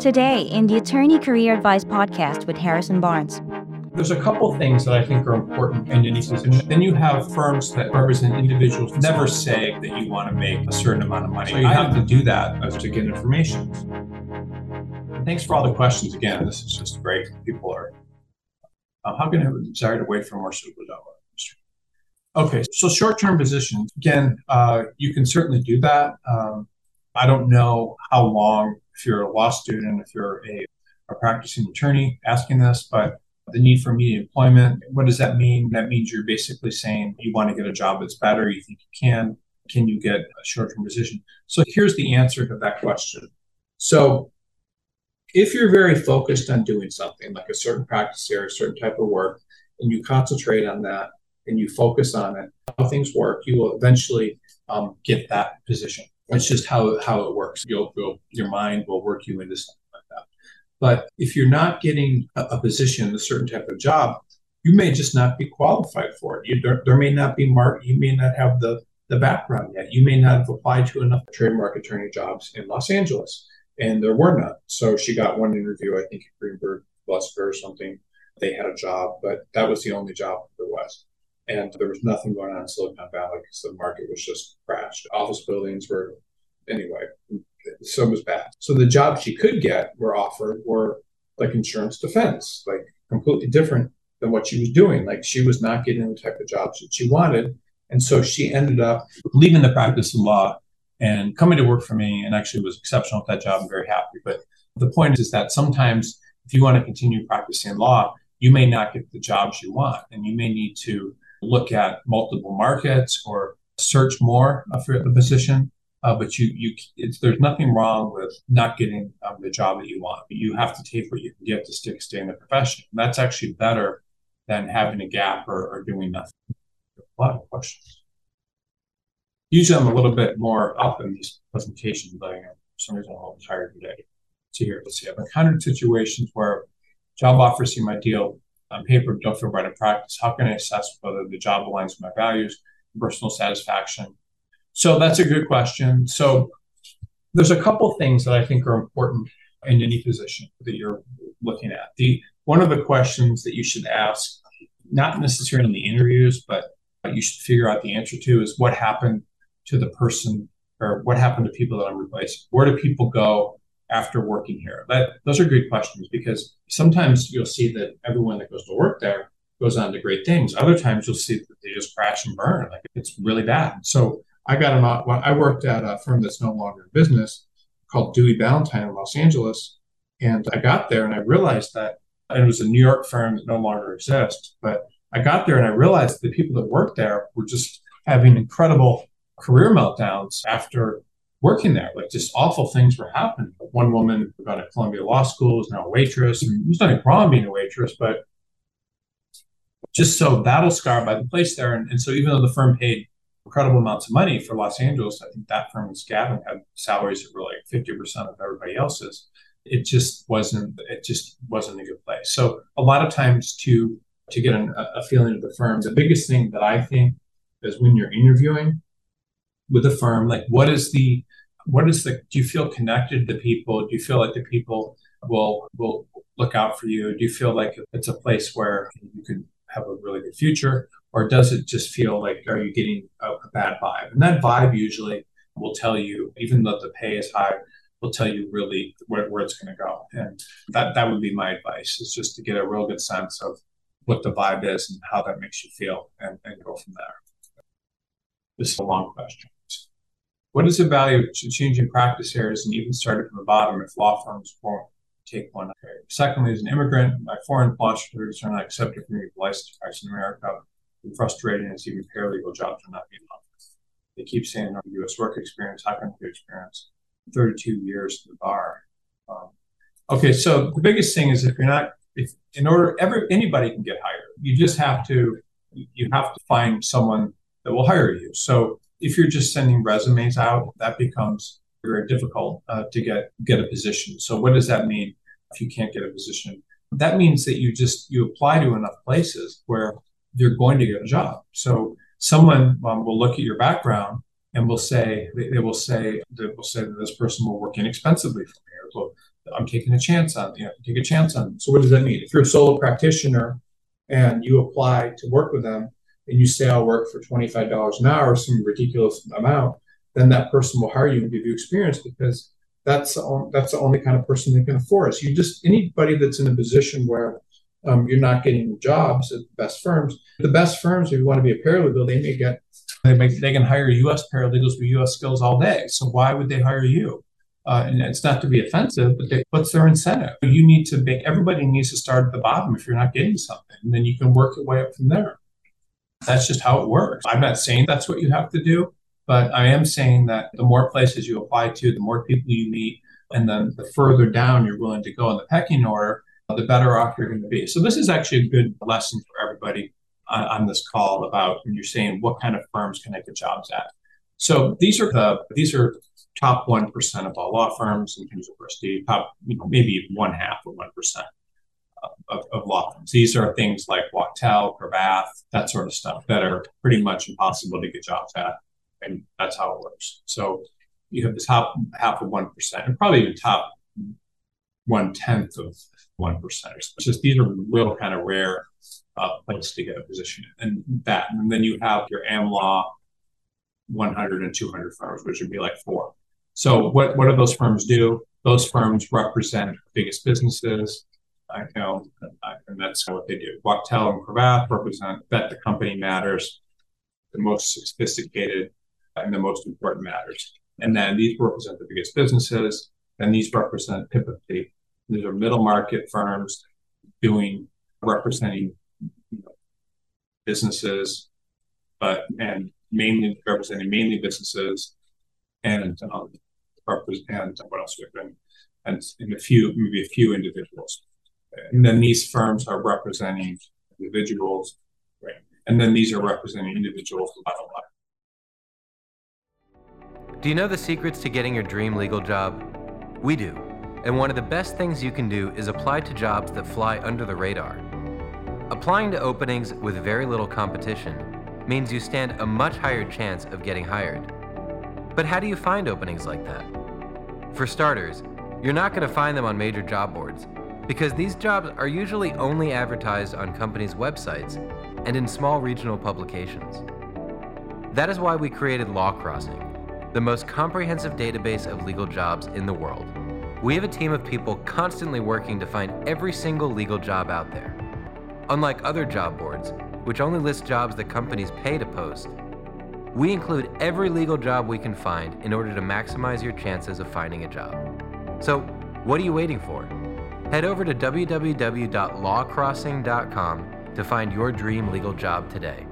Today, in the Attorney Career Advice podcast with Harrison Barnes. There's a couple things that I think are important in any position. Then you have firms that represent individuals never say that you want to make a certain amount of money. So you have to do that as to get information. Thanks for all the questions again. This is just great. People are uh, how can I have a desire to wait for more suitable job Okay, so short-term positions. Again, uh, you can certainly do that. Um, I don't know how long, if you're a law student, if you're a, a practicing attorney asking this, but the need for immediate employment, what does that mean? That means you're basically saying you want to get a job that's better, you think you can. Can you get a short term position? So here's the answer to that question. So if you're very focused on doing something like a certain practice area, a certain type of work, and you concentrate on that and you focus on it, how things work, you will eventually um, get that position. It's just how, how it works. You'll, you'll, your mind will work you into something like that. But if you're not getting a, a position, a certain type of job, you may just not be qualified for it. You, there, there may not be mark. You may not have the the background yet. You may not have applied to enough trademark attorney jobs in Los Angeles, and there were none. So she got one interview, I think, at Greenberg, Glusker, or something. They had a job, but that was the only job there was. And there was nothing going on in Silicon Valley because the market was just crashed. Office buildings were, anyway, so it was bad. So the jobs she could get were offered were like insurance defense, like completely different than what she was doing. Like she was not getting the type of jobs that she wanted. And so she ended up leaving the practice of law and coming to work for me and actually was exceptional at that job. I'm very happy. But the point is that sometimes if you want to continue practicing law, you may not get the jobs you want and you may need to look at multiple markets or search more for the position. Uh, but you, you, there's nothing wrong with not getting um, the job that you want. But you have to take what you can get to stick, stay in the profession. And that's actually better than having a gap or, or doing nothing. A lot of questions. Usually, I'm a little bit more up in these presentations, but I, for some reason I'm a little tired today. So here, let's see. I've encountered situations where job offers seem ideal Um, on paper, don't feel right in practice. How can I assess whether the job aligns with my values, personal satisfaction? So that's a good question. So there's a couple things that I think are important in any position that you're looking at. The one of the questions that you should ask, not necessarily in the interviews, but you should figure out the answer to is what happened to the person or what happened to people that I'm replacing? Where do people go after working here? That those are good questions because sometimes you'll see that everyone that goes to work there goes on to great things. Other times you'll see that they just crash and burn. Like it's really bad. So I got an I worked at a firm that's no longer in business called Dewey Ballantine in Los Angeles. And I got there and I realized that it was a New York firm that no longer exists. But I got there and I realized the people that worked there were just having incredible career meltdowns after working there. Like just awful things were happening. One woman who got at Columbia Law School is now a waitress. And there's nothing wrong being a waitress, but just so battle scarred by the place there. And, and so even though the firm paid incredible amounts of money for Los Angeles, I think that firm in Skadden had salaries that were like 50% of everybody else's. It just wasn't, it just wasn't a good place. So a lot of times to, to get an, a feeling of the firm, the biggest thing that I think is when you're interviewing with a firm, like what is the what is the do you feel connected to people? Do you feel like the people will will look out for you? Do you feel like it's a place where you can have a really good future? Or does it just feel like are you getting a, a bad vibe? And that vibe usually will tell you, even though the pay is high, will tell you really where, where it's going to go. And that that would be my advice is just to get a real good sense of what the vibe is and how that makes you feel and, and go from there. This is a long question. What is the value of changing practice areas and even starting from the bottom if law firms won't take one? Secondly, as an immigrant, my foreign sponsors are not accepted for me to license in America. And frustrating as even paralegal jobs are not being offered. They keep saying no U.S. work experience. How can experience? 32 years in the bar. Um, okay, so the biggest thing is if you're not, if in order, every anybody can get hired. You just have to, you have to find someone that will hire you. So if you're just sending resumes out, that becomes very difficult uh, to get get a position. So what does that mean if you can't get a position? That means that you just you apply to enough places where you're going to get a job. So someone um, will look at your background and will say they, they will say they will say that this person will work inexpensively for me. Or, I'm taking a chance on you know take a chance on. Them. So what does that mean? If you're a solo practitioner and you apply to work with them and you say I'll work for twenty five dollars an hour, some ridiculous amount, then that person will hire you and give you experience because that's the, that's the only kind of person they can afford. So you just anybody that's in a position where um, you're not getting jobs at the best firms. The best firms, if you want to be a paralegal, they may get they may, they can hire U.S. paralegals with U.S. skills all day. So why would they hire you? Uh, and it's not to be offensive, but they, what's their incentive? You need to make everybody needs to start at the bottom if you're not getting something, and then you can work your way up from there. That's just how it works. I'm not saying that's what you have to do, but I am saying that the more places you apply to, the more people you meet, and then the further down you're willing to go in the pecking order, the better off you're going to be. So this is actually a good lesson for everybody on, on this call about when you're saying what kind of firms can I get jobs at. So these are the these are top one percent of all law firms in terms of prestige, top you know maybe one half of one percent of, of, law firms. These are things like Wachtell, Cravath, that sort of stuff that are pretty much impossible to get jobs at, and that's how it works. So you have the top half of one percent, and probably even top one tenth of one percent. It's just these are real kind of rare uh, place to get a position and that, and then you have your AmLaw 100 and 200 firms, which would be like four. So what what do those firms do? Those firms represent biggest businesses. I know, and that's what they do. Wachtell and Cravath represent that the company matters, the most sophisticated and the most important matters. And then these represent the biggest businesses, and these represent typically these are middle market firms doing representing businesses, but and mainly representing mainly businesses and um, represent what else we've been and, and a few maybe a few individuals. And then these firms are representing individuals, right? And then these are representing individuals by a lot. Do you know the secrets to getting your dream legal job? We do. And one of the best things you can do is apply to jobs that fly under the radar. Applying to openings with very little competition means you stand a much higher chance of getting hired. But how do you find openings like that? For starters, you're not going to find them on major job boards because these jobs are usually only advertised on companies' websites and in small regional publications. That is why we created LawCrossing, the most comprehensive database of legal jobs in the world. We have a team of people constantly working to find every single legal job out there. Unlike other job boards, which only list jobs that companies pay to post, we include every legal job we can find in order to maximize your chances of finding a job. So, what are you waiting for? Head over to www.lawcrossing.com to find your dream legal job today.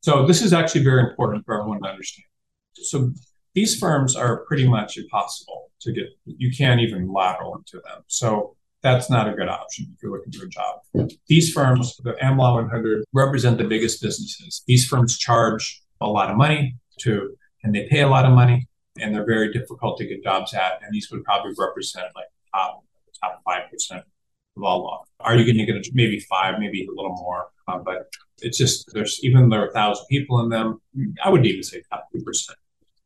So, this is actually very important for everyone to understand. So, these firms are pretty much impossible to get. You can't even lateral into them. So that's not a good option if you're looking for a job. These firms, the AmLaw 100, represent the biggest businesses. These firms charge a lot of money to, and they pay a lot of money, and they're very difficult to get jobs at. And these would probably represent like top top five percent of all law. Are you going to get a, maybe five, maybe a little more? Uh, but it's just there's even there are a thousand people in them. I wouldn't even say top two percent.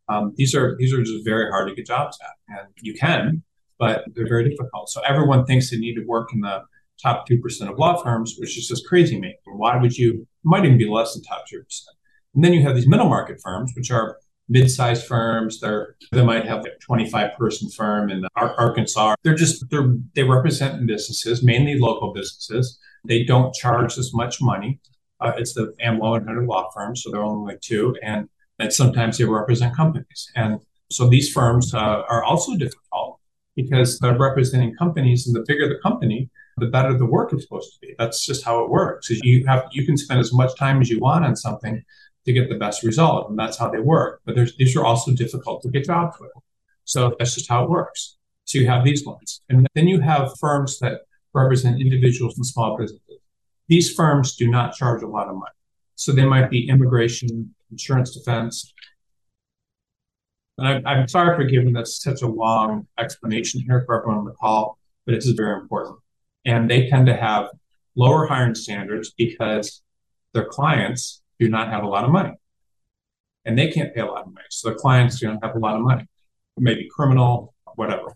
Um, these are these are just very hard to get jobs at, and you can, but they're very difficult. So everyone thinks they need to work in the top two percent of law firms, which is just crazy me. Why would you? Might even be less than top two percent. And then you have these middle market firms, which are mid-sized firms. They're they might have a 25 person firm in Arkansas. They're just they're they represent businesses, mainly local businesses. They don't charge as much money. Uh, it's the AmLaw and Hunter law firms, so they're only like two, and and sometimes they represent companies. And so these firms uh, are also difficult because they're representing companies, and the bigger the company, the better the work is supposed to be. That's just how it works. You have you can spend as much time as you want on something to get the best result, and that's how they work. But these are also difficult to get jobs with. So that's just how it works. So you have these ones, and then you have firms that represent individuals and small businesses. These firms do not charge a lot of money. So they might be immigration, insurance defense. And I, am sorry for giving this such a long explanation here for everyone on the call, but it is very important. And they tend to have lower hiring standards because their clients do not have a lot of money. and they can't pay a lot of money. So the clients know have a lot of money, maybe criminal, whatever.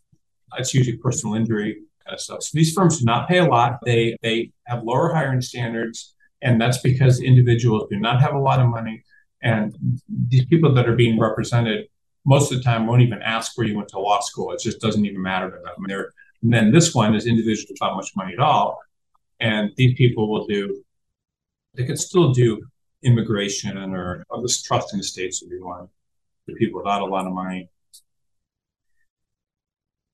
It's usually personal injury kind of stuff. So these firms do not pay a lot. They they have lower hiring standards, and that's because individuals do not have a lot of money. And these people that are being represented most of the time won't even ask where you went to law school. It just doesn't even matter to them. And, and then this one is individuals without much money at all. And these people will do, they can still do immigration or, or this trust and estates if you want, for people without a lot of money,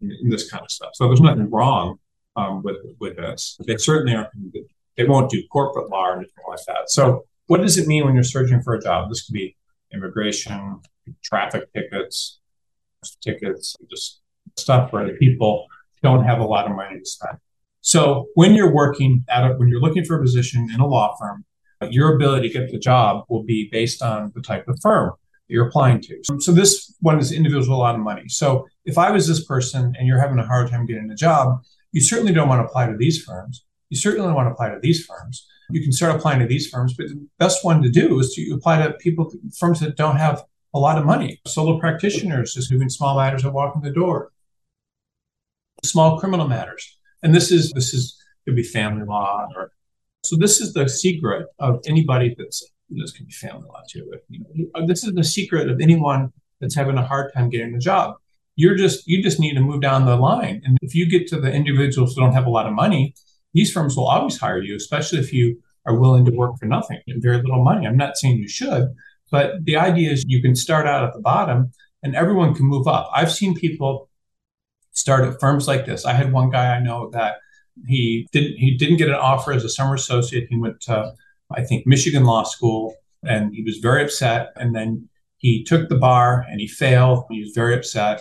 in this kind of stuff. So there's nothing wrong um, with with this. They certainly aren't. They won't do corporate law or anything like that. So what does it mean when you're searching for a job? This could be immigration, traffic tickets, tickets, just stuff where the people don't have a lot of money to spend. So when you're working at a, when you're looking for a position in a law firm, your ability to get the job will be based on the type of firm you're applying to. So this one is individuals with a lot of money. So if I was this person and you're having a hard time getting a job, you certainly don't want to apply to these firms. You certainly don't want to apply to these firms. You can start applying to these firms, but the best one to do is to apply to people, firms that don't have a lot of money. Solo practitioners just doing small matters of walking the door, small criminal matters. And this is this is could be family law or so this is the secret of anybody that's this can be family law too. But, you know, uh, this is the secret of anyone that's having a hard time getting a job. You're just you just need to move down the line. And if you get to the individuals who don't have a lot of money, these firms will always hire you, especially if you are willing to work for nothing and very little money. I'm not saying you should, but the idea is you can start out at the bottom and everyone can move up. I've seen people start at firms like this. I had one guy I know that he didn't he didn't get an offer as a summer associate. He went to I think Michigan Law School and he was very upset. And then he took the bar and he failed. He was very upset.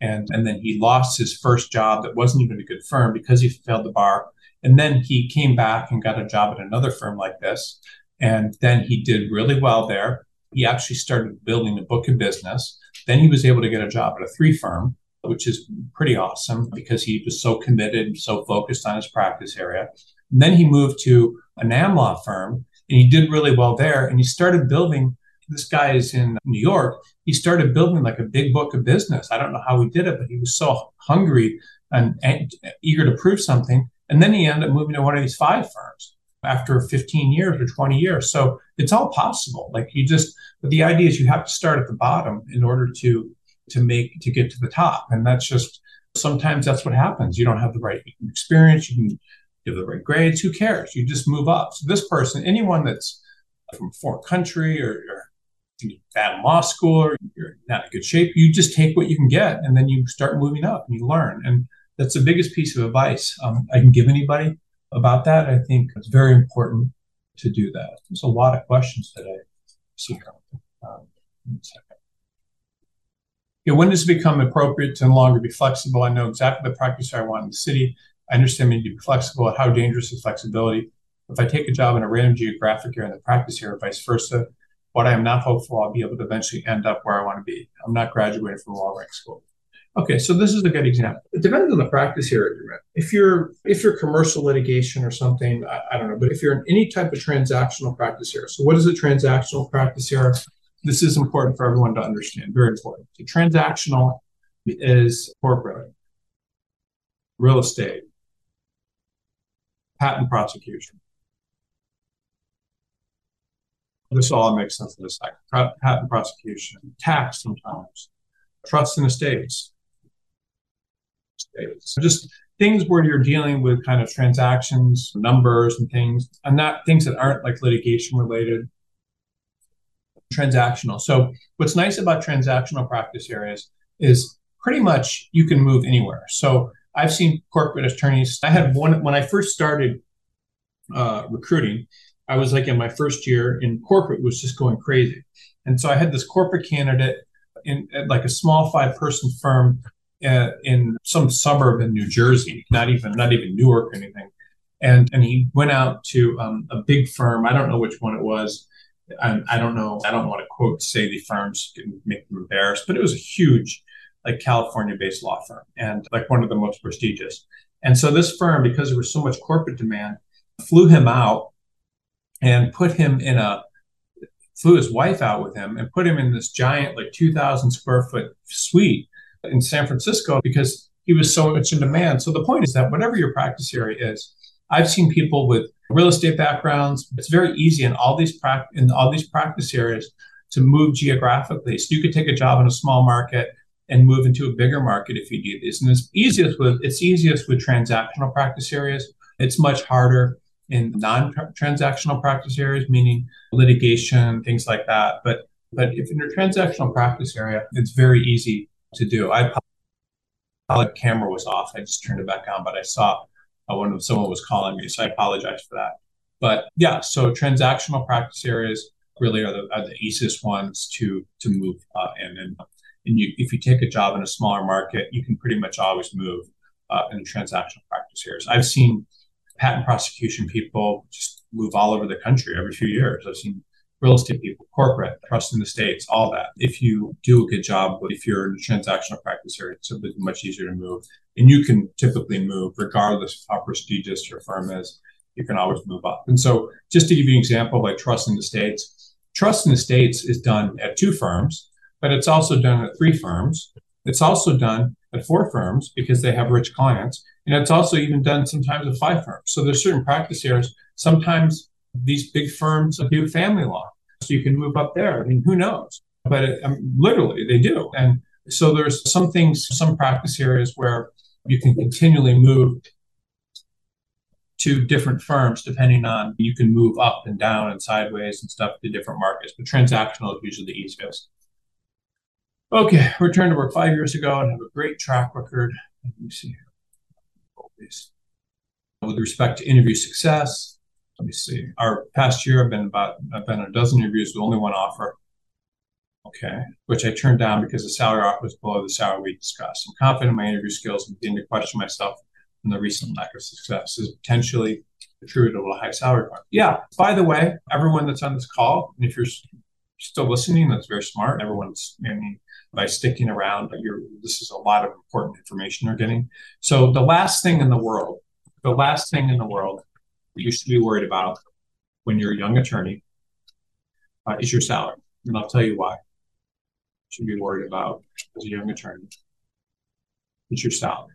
And, and then he lost his first job that wasn't even a good firm because he failed the bar. And then he came back and got a job at another firm like this. And then he did really well there. He actually started building a book of business. Then he was able to get a job at a three firm, which is pretty awesome because he was so committed and so focused on his practice area. And then he moved to a NAM law firm and he did really well there. And he started building. This guy is in New York. He started building like a big book of business. I don't know how he did it, but he was so hungry and, and eager to prove something. And then he ended up moving to one of these five firms after 15 years or 20 years. So it's all possible. Like you just, but the idea is you have to start at the bottom in order to to make to get to the top. And that's just sometimes that's what happens. You don't have the right experience. You can give the right grades. Who cares? You just move up. So this person, anyone that's from a foreign country or, or bad law school or you're not in good shape, you just take what you can get and then you start moving up and you learn. And that's the biggest piece of advice um, I can give anybody about that. I think it's very important to do that. There's a lot of questions today. Here. Um, yeah, when does it become appropriate to no longer be flexible? I know exactly the practice I want in the city. I understand need to be flexible. How dangerous is flexibility? If I take a job in a random geographic area in the practice here, or vice versa, what I am not hopeful I'll be able to eventually end up where I want to be. I'm not graduating from law rank school. Okay, so this is a good example. It depends on the practice here. If you're if you're commercial litigation or something, I, I, don't know, but if you're in any type of transactional practice here, so what is a transactional practice area? This is important for everyone to understand. Very important. Transactional is corporate, real estate, patent prosecution. This all makes sense in a second. Patent prosecution, tax sometimes, trusts and estates, states. Just things where you're dealing with kind of transactions, numbers, and things, and not things that aren't like litigation related. Transactional. So, what's nice about transactional practice areas is pretty much you can move anywhere. So, I've seen corporate attorneys. I had one when I first started uh, recruiting. I was like in my first year in corporate was just going crazy, and so I had this corporate candidate in like a small five person firm uh, in some suburb in New Jersey, not even not even Newark or anything. And and he went out to um, a big firm. I don't know which one it was. I, I don't know. I don't want to quote say the firms can make them embarrassed, but it was a huge, like California-based law firm and like one of the most prestigious. And so this firm, because there was so much corporate demand, flew him out and put him in a flew his wife out with him and put him in this giant, like 2,000 square foot suite in San Francisco because he was so much in demand. So the point is that whatever your practice area is, I've seen people with real estate backgrounds. It's very easy in all these pra- in all these practice areas to move geographically. So you could take a job in a small market and move into a bigger market if you do this. And it's easiest with it's easiest with transactional practice areas. It's much harder in non-transactional practice areas, meaning litigation, things like that. But but if in your transactional practice area, it's very easy to do. I the camera was off. I just turned it back on, but I saw when someone was calling me, so I apologize for that. But yeah, so transactional practice areas really are the, are the easiest ones to to move uh, in. And, and you, if you take a job in a smaller market, you can pretty much always move uh, in transactional practice areas. I've seen patent prosecution people just move all over the country every few years. I've seen real estate people, corporate, trust and estates, all that. If you do a good job, but if you're in a transactional practice area, it's much easier to move. And you can typically move regardless of how prestigious your firm is. You can always move up. And so, just to give you an example, like trust and estates, trust and estates is done at two firms, but it's also done at three firms. It's also done at four firms because they have rich clients. And it's also even done sometimes at five firms. So there's certain practice areas. Sometimes these big firms do family law. So you can move up there. I mean, who knows? But it, mean, literally, they do. And so there's some things, some practice areas where you can continually move to different firms depending on you can move up and down and sideways and stuff to different markets. But transactional is usually the easiest. Okay, returned to work five years ago and have a great track record. Let me see here. With respect to interview success, let me see. Our past year, I've been about I've been a dozen interviews with only one offer. Okay, which I turned down because the salary offer was below the salary we discussed. I'm confident in my interview skills and begin to question myself and the recent lack of success is potentially attributable to high salary. Yeah. By the way, everyone that's on this call, and if you're still listening, that's very smart. Everyone's, I mean, by sticking around. You're, this is a lot of important information you're getting. So the last thing in the world, the last thing in the world you should be worried about when you're a young attorney uh, is your salary. And I'll tell you why. You should be worried about as a young attorney. is your salary.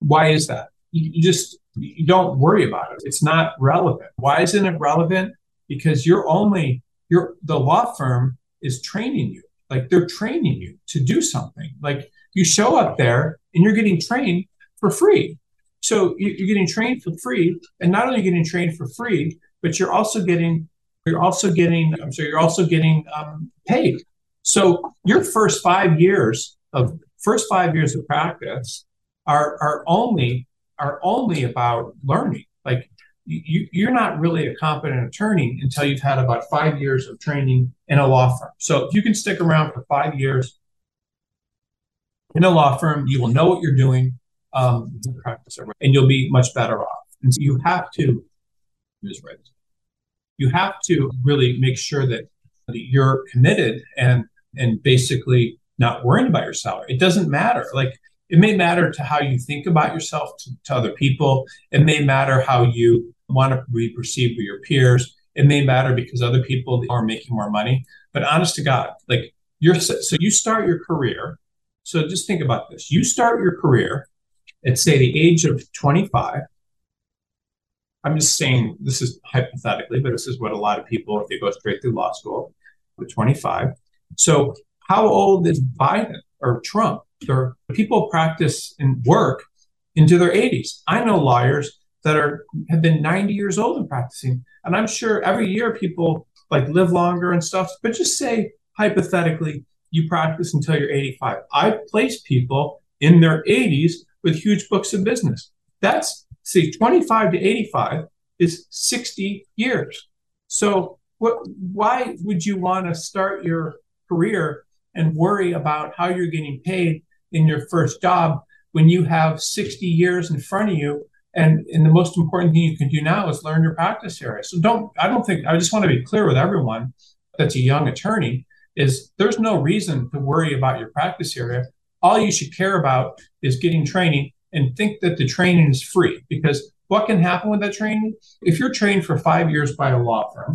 Why is that? You, you just you don't worry about it. It's not relevant. Why isn't it relevant? Because you're only you're the law firm is training you like they're training you to do something. Like you show up there and you're getting trained for free. So you're getting trained for free, and not only getting trained for free, but you're also getting you're also getting I'm sorry, you're also getting um, paid. So your first five years of first five years of practice are are only are only about learning. Like you, you're not really a competent attorney until you've had about five years of training in a law firm. So if you can stick around for five years in a law firm, you will know what you're doing, um, and you'll be much better off. And so you have to, you have to really make sure that you're committed and and basically not worrying about your salary. It doesn't matter. Like it may matter to how you think about yourself to, to other people. It may matter how you want to be perceived by your peers. It may matter because other people are making more money. But honest to God, like you're so you start your career. So just think about this. You start your career at say the age of 25. I'm just saying this is hypothetically, but this is what a lot of people, if they go straight through law school, with 25. So how old is Biden or Trump? Or people practice and work into their 80s. I know lawyers that are have been 90 years old and practicing. And I'm sure every year people like live longer and stuff. But just say hypothetically, you practice until you're 85. I've placed people in their 80s with huge books of business. That's see, 25 to 85 is 60 years. So what why would you want to start your career and worry about how you're getting paid in your first job when you have 60 years in front of you and, and the most important thing you can do now is learn your practice area. So don't, I don't think, I just want to be clear with everyone that's a young attorney is there's no reason to worry about your practice area. All you should care about is getting training and think that the training is free because what can happen with that training? If you're trained for five years by a law firm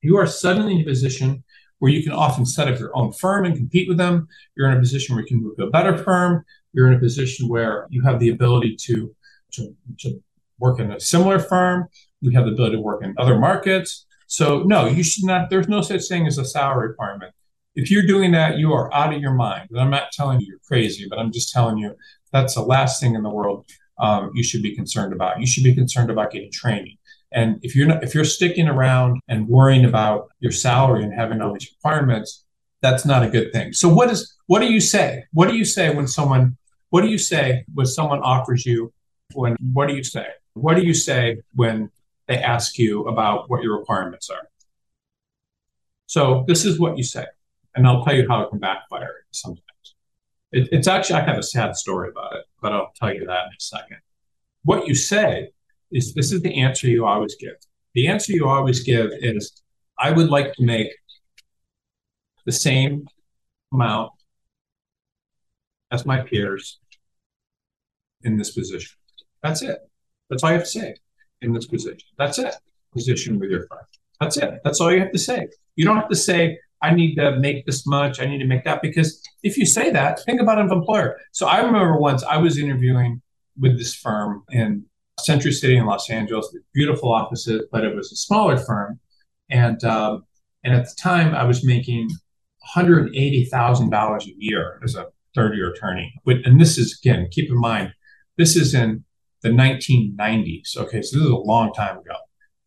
You are suddenly in a position where you can often set up your own firm and compete with them. You're in a position where you can move to a better firm. You're in a position where you have the ability to, to, to work in a similar firm. We have the ability to work in other markets. So no, you should not. There's no such thing as a salary requirement. If you're doing that, you are out of your mind. And I'm not telling you you're crazy, but I'm just telling you that's the last thing in the world um, you should be concerned about. You should be concerned about getting training. And if you're not, if you're sticking around and worrying about your salary and having all these requirements, that's not a good thing. So what is what do you say? What do you say when someone what do you say when someone offers you when what do you say? What do you say when they ask you about what your requirements are? So this is what you say, and I'll tell you how it can backfire sometimes. It, it's actually I have a sad story about it, but I'll tell you that in a second. What you say is this is the answer you always give. The answer you always give is, I would like to make the same amount as my peers in this position. That's it. That's all you have to say in this position. That's it. Position with your friend. That's it. That's all you have to say. You don't have to say, I need to make this much, I need to make that, because if you say that, think about an employer. So I remember once I was interviewing with this firm in Century City in Los Angeles, beautiful offices, but it was a smaller firm. And um, and at the time, I was making one hundred eighty thousand dollars a year as a third year attorney. And this is again, keep in mind, this is in the 1990s. Okay, so this is a long time ago.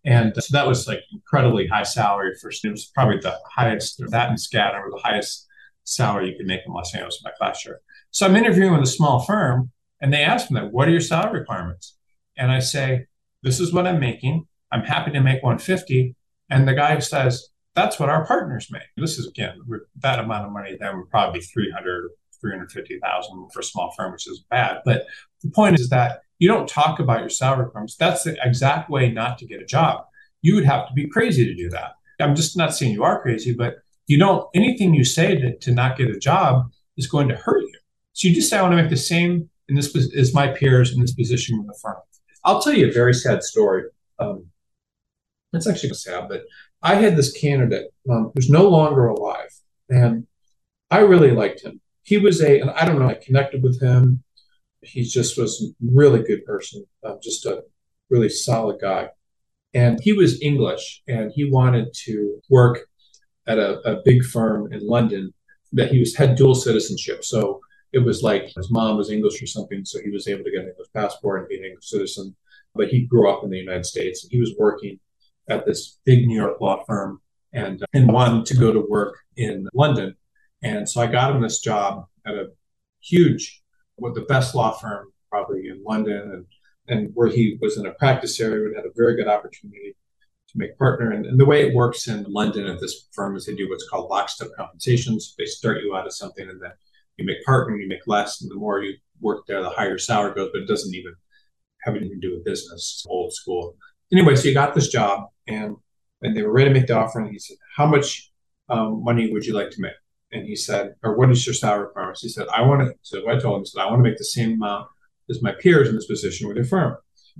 And so that was like incredibly high salary for it was probably the highest that and Skadden were the highest salary you could make in Los Angeles in my class year. So I'm interviewing with a small firm and they ask me that, what are your salary requirements? and I say, this is what I'm making. I'm happy to make 150. And the guy says, that's what our partners make. This is again, that amount of money, then would probably 300, 350,000 for a small firm, which is bad. But the point is that you don't talk about your salary requirements. That's the exact way not to get a job. You would have to be crazy to do that. I'm just not saying you are crazy, but you don't, anything you say to, to not get a job is going to hurt you. So you just say, I want to make the same in this as my peers in this position with the firm. I'll tell you a very sad story. Um, it's actually sad, but I had this candidate um, who's no longer alive, and I really liked him. He was a, and I don't know, I connected with him. He just was a really good person, uh, just a really solid guy. And he was English, and he wanted to work at a, a big firm in London that he was had dual citizenship. So it was like his mom was English or something, so he was able to get an English passport and be an English citizen. But he grew up in the United States, and he was working at this big New York law firm, and and wanted to go to work in London. And so I got him this job at a huge, what the best law firm probably in London, and and where he was in a practice area and had a very good opportunity to make partner. And, and, the way it works in London at this firm is they do what's called lockstep compensations. They start you out of something and then you make partner, you make less, and the more you work there, the higher salary goes. But it doesn't even have anything to do with business. Old school. Anyway, so you got this job, and and they were ready to make the offer. And he said, "How much um, money would you like to make?" And he said, "Or what is your salary requirements?" He said, "I want to." So I told him, said, "I want to make the same amount as my peers in this position with your firm."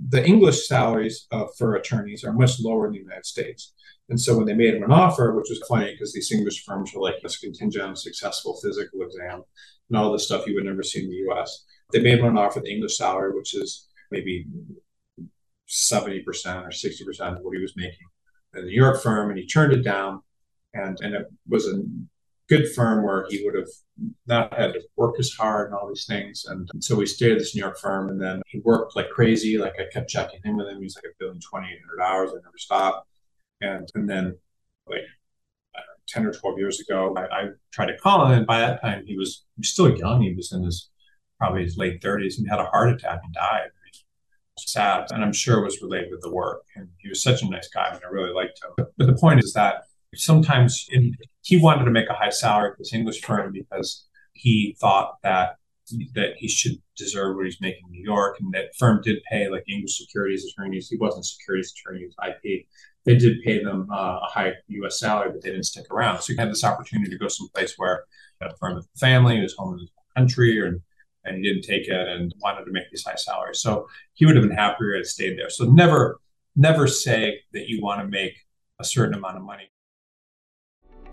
The English salaries uh, for attorneys are much lower in the United States. And so when they made him an offer, which was funny because these English firms were like this contingent on successful physical exam and all this stuff you would never see in the US. They made him an offer the English salary, which is maybe 70% or 60% of what he was making in the New York firm. And he turned it down. And, and it was a good firm where he would have not had to work as hard and all these things. And, so we stayed at this New York firm. And then he worked like crazy. Like I kept checking in with him. He's like a billion, 2,800 hours. I never stopped. And, and then like 10 or 12 years ago, I, I, tried to call him. And by that time, he was, he was still young. He was in his probably his late 30s and had a heart attack and died. Sad. And I'm sure it was related with the work. And he was such a nice guy. and I really liked him. But the point is that sometimes he wanted to make a high salary at this English firm because he thought that that he should deserve what he's making in New York, and that firm did pay like English securities attorneys. He wasn't securities attorney, IP they did pay them uh, a high U.S. salary, but they didn't stick around. So he had this opportunity to go someplace where a firm with a family, was home in the country, or, and he didn't take it and wanted to make these high salaries. So he would have been happier had stayed there. So never, never say that you want to make a certain amount of money.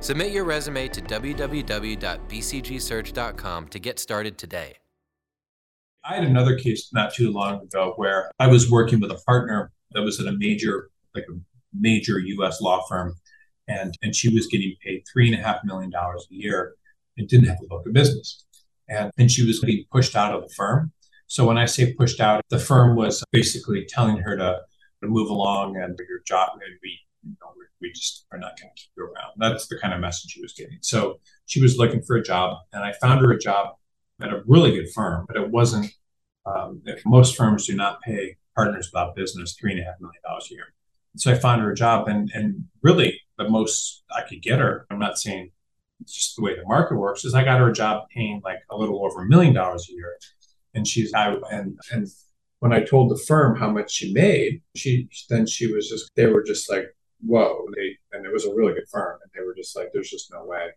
Submit your resume to www.bcgsearch.com to get started today. I had another case not too long ago where I was working with a partner that was at a major, like a major U.S. law firm, and and she was getting paid three and a half million dollars a year and didn't have a book of business, and and she was being pushed out of the firm. So when I say pushed out, the firm was basically telling her to, to move along and your job we you know we just are not going to keep you around. That's the kind of message she was getting. So she was looking for a job, and I found her a job at a really good firm, but it wasn't. Um, most firms do not pay partners without business three and a half million dollars a year. So I found her a job, and and really the most I could get her. I'm not saying it's just the way the market works. Is I got her a job paying like a little over a million dollars a year, and she's out and and when I told the firm how much she made, she then she was just they were just like whoa they and it was a really good firm and they were just like there's just no way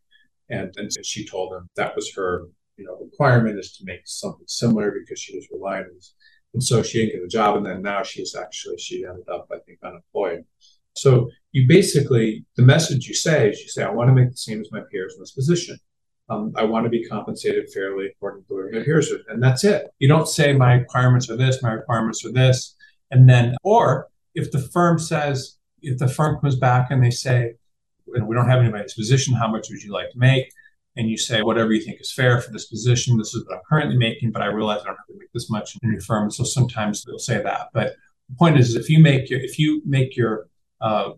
and and she told them that was her you know requirement is to make something similar because she was relying on this. And so she didn't get a job. And then now she's actually, she ended up, I think, unemployed. So you basically, the message you say is you say, I want to make the same as my peers in this position. Um, I want to be compensated fairly according to where my peers. And that's it. You don't say my requirements are this, my requirements are this. And then, or if the firm says, if the firm comes back and they say, we don't have anybody's position, how much would you like to make? and you say whatever you think is fair for this position. This is what I'm currently making, but I realize I don't have to make this much in your firm. So sometimes they'll say that. But the point is, if you make your if you make your uh,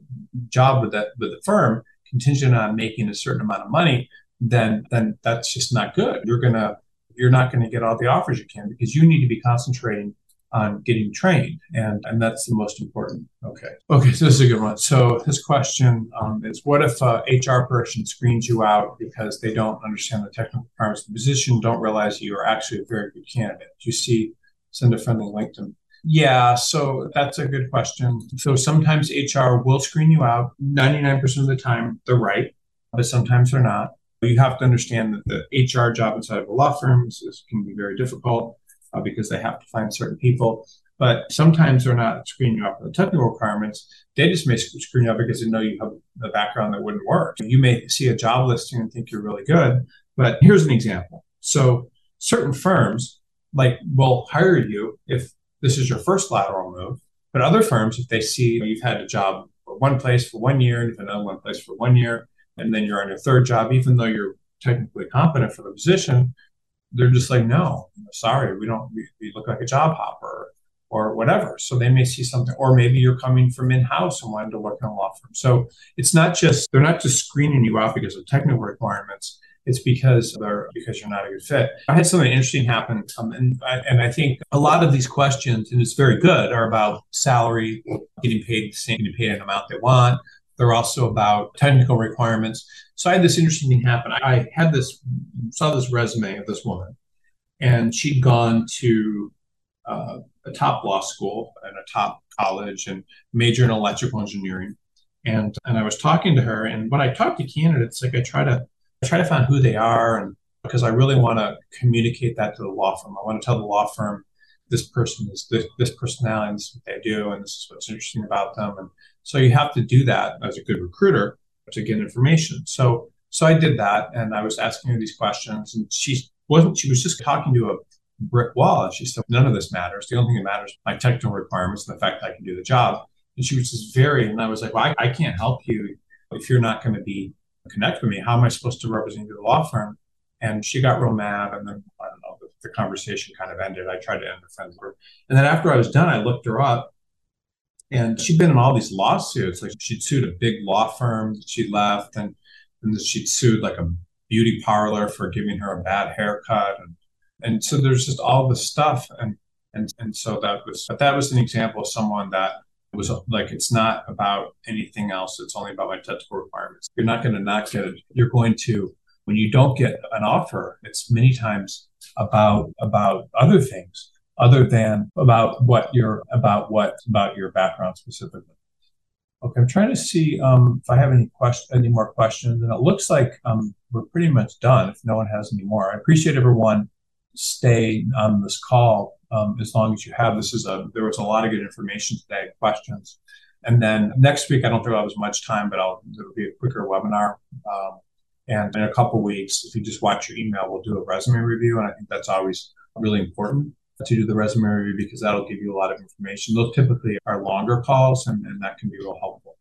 job with that with the firm contingent on making a certain amount of money, then then that's just not good. You're gonna you're not going to get all the offers you can because you need to be concentrating on getting trained, and and that's the most important. Okay, okay, so this is a good one. So this question um, is: What if a HR person screens you out because they don't understand the technical requirements of the position, don't realize you are actually a very good candidate? Do you see? Send a friendly link to them. Yeah, so that's a good question. So sometimes HR will screen you out. 99% of the time, they're right, but sometimes they're not. You have to understand that the HR job inside of a law firm is, can be very difficult uh, because they have to find certain people. But sometimes they're not screening you out for the technical requirements. They just may screen you out because they know you have the background that wouldn't work. You may see a job listing and think you're really good. But here's an example. So certain firms like will hire you if this is your first lateral move. But other firms, if they see you've had a job for one place for one year and another one place for one year, and then you're on your third job, even though you're technically competent for the position, they're just like, no, sorry, we don't, we, we look like a job hopper or whatever. So they may see something, or maybe you're coming from in-house and wanting to work in a law firm. So it's not just they're not just screening you out because of technical requirements. It's because they're because you're not a good fit. I had something interesting happen, um, and I, and I think a lot of these questions, and it's very good, are about salary, getting paid the same, getting paid an amount they want. They're also about technical requirements. So I had this interesting thing happen. I had this saw this resume of this woman, and she'd gone to uh, a top law school and a top college and major in electrical engineering. And and I was talking to her, and when I talk to candidates, like I try to I try to find who they are, and because I really want to communicate that to the law firm. I want to tell the law firm this person is this, this personality, this is what they do, and this is what's interesting about them. And so you have to do that as a good recruiter to get information. So so I did that, and I was asking her these questions, and she wasn't. She was just talking to a brick wall, and she said, "None of this matters. The only thing that matters my technical requirements and the fact that I can do the job." And she was just very, and I was like, "Well, I, I can't help you if you're not going to be connect with me. How am I supposed to represent you to the law firm?" And she got real mad, and then I. The, conversation kind of ended. I tried to end the friends with and then after I was done, I looked her up, and she'd been in all these lawsuits. Like she'd sued a big law firm that she left, and and she'd sued like a beauty parlor for giving her a bad haircut, and and so there's just all this stuff, and and and so that was but that was an example of someone that was like it's not about anything else. It's only about my technical requirements. You're not going to not get it. You're going to when you don't get an offer. It's many times about about other things other than about what your about what about your background specifically. Okay, I'm trying to see um, if I have any question, any more questions, and it looks like um, we're pretty much done. If no one has any more, I appreciate everyone staying on this call um, as long as you have. This is a there was a lot of good information today, questions, and then next week I don't think I'll have as much time, but I'll it'll be a quicker webinar. Um, and in a couple weeks, if you just watch your email, we'll do a resume review, and I think that's always really important to do the resume review because that'll give you a lot of information. Those typically are longer calls, and, and that can be real helpful.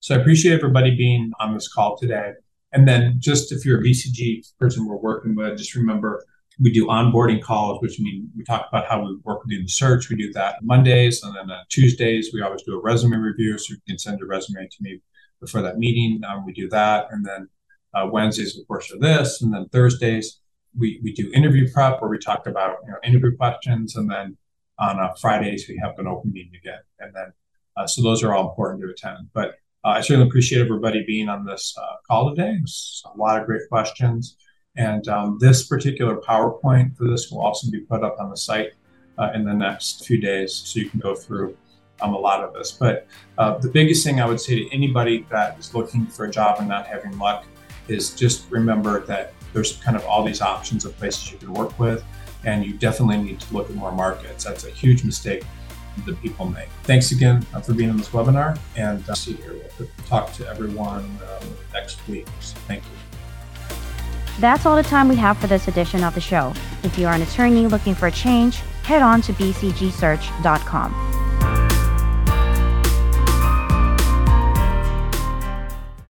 So I appreciate everybody being on this call today. And then just if you're a BCG person we're working with, just remember we do onboarding calls, which mean we talk about how we work with you in the search. We do that Mondays, and then on Tuesdays we always do a resume review, so you can send your resume to me before that meeting. Um, we do that, and then uh, Wednesdays, of course, are this, and then Thursdays we, we do interview prep where we talk about you know, interview questions, and then on uh, Fridays we have an open meeting again, and then uh, so those are all important to attend. But uh, I certainly appreciate everybody being on this uh, call today. It's a lot of great questions, and um, this particular PowerPoint for this will also be put up on the site uh, in the next few days, so you can go through um, a lot of this. But the biggest thing I would say to anybody that is looking for a job and not having luck is just remember that there's kind of all these options of places you can work with, and you definitely need to look at more markets. That's a huge mistake that people make. Thanks again uh, for being on this webinar, and uh, see here. We'll talk to everyone um, next week. So thank you. That's all the time we have for this edition of the show. If you are an attorney looking for a change, head on to bcgsearch.com.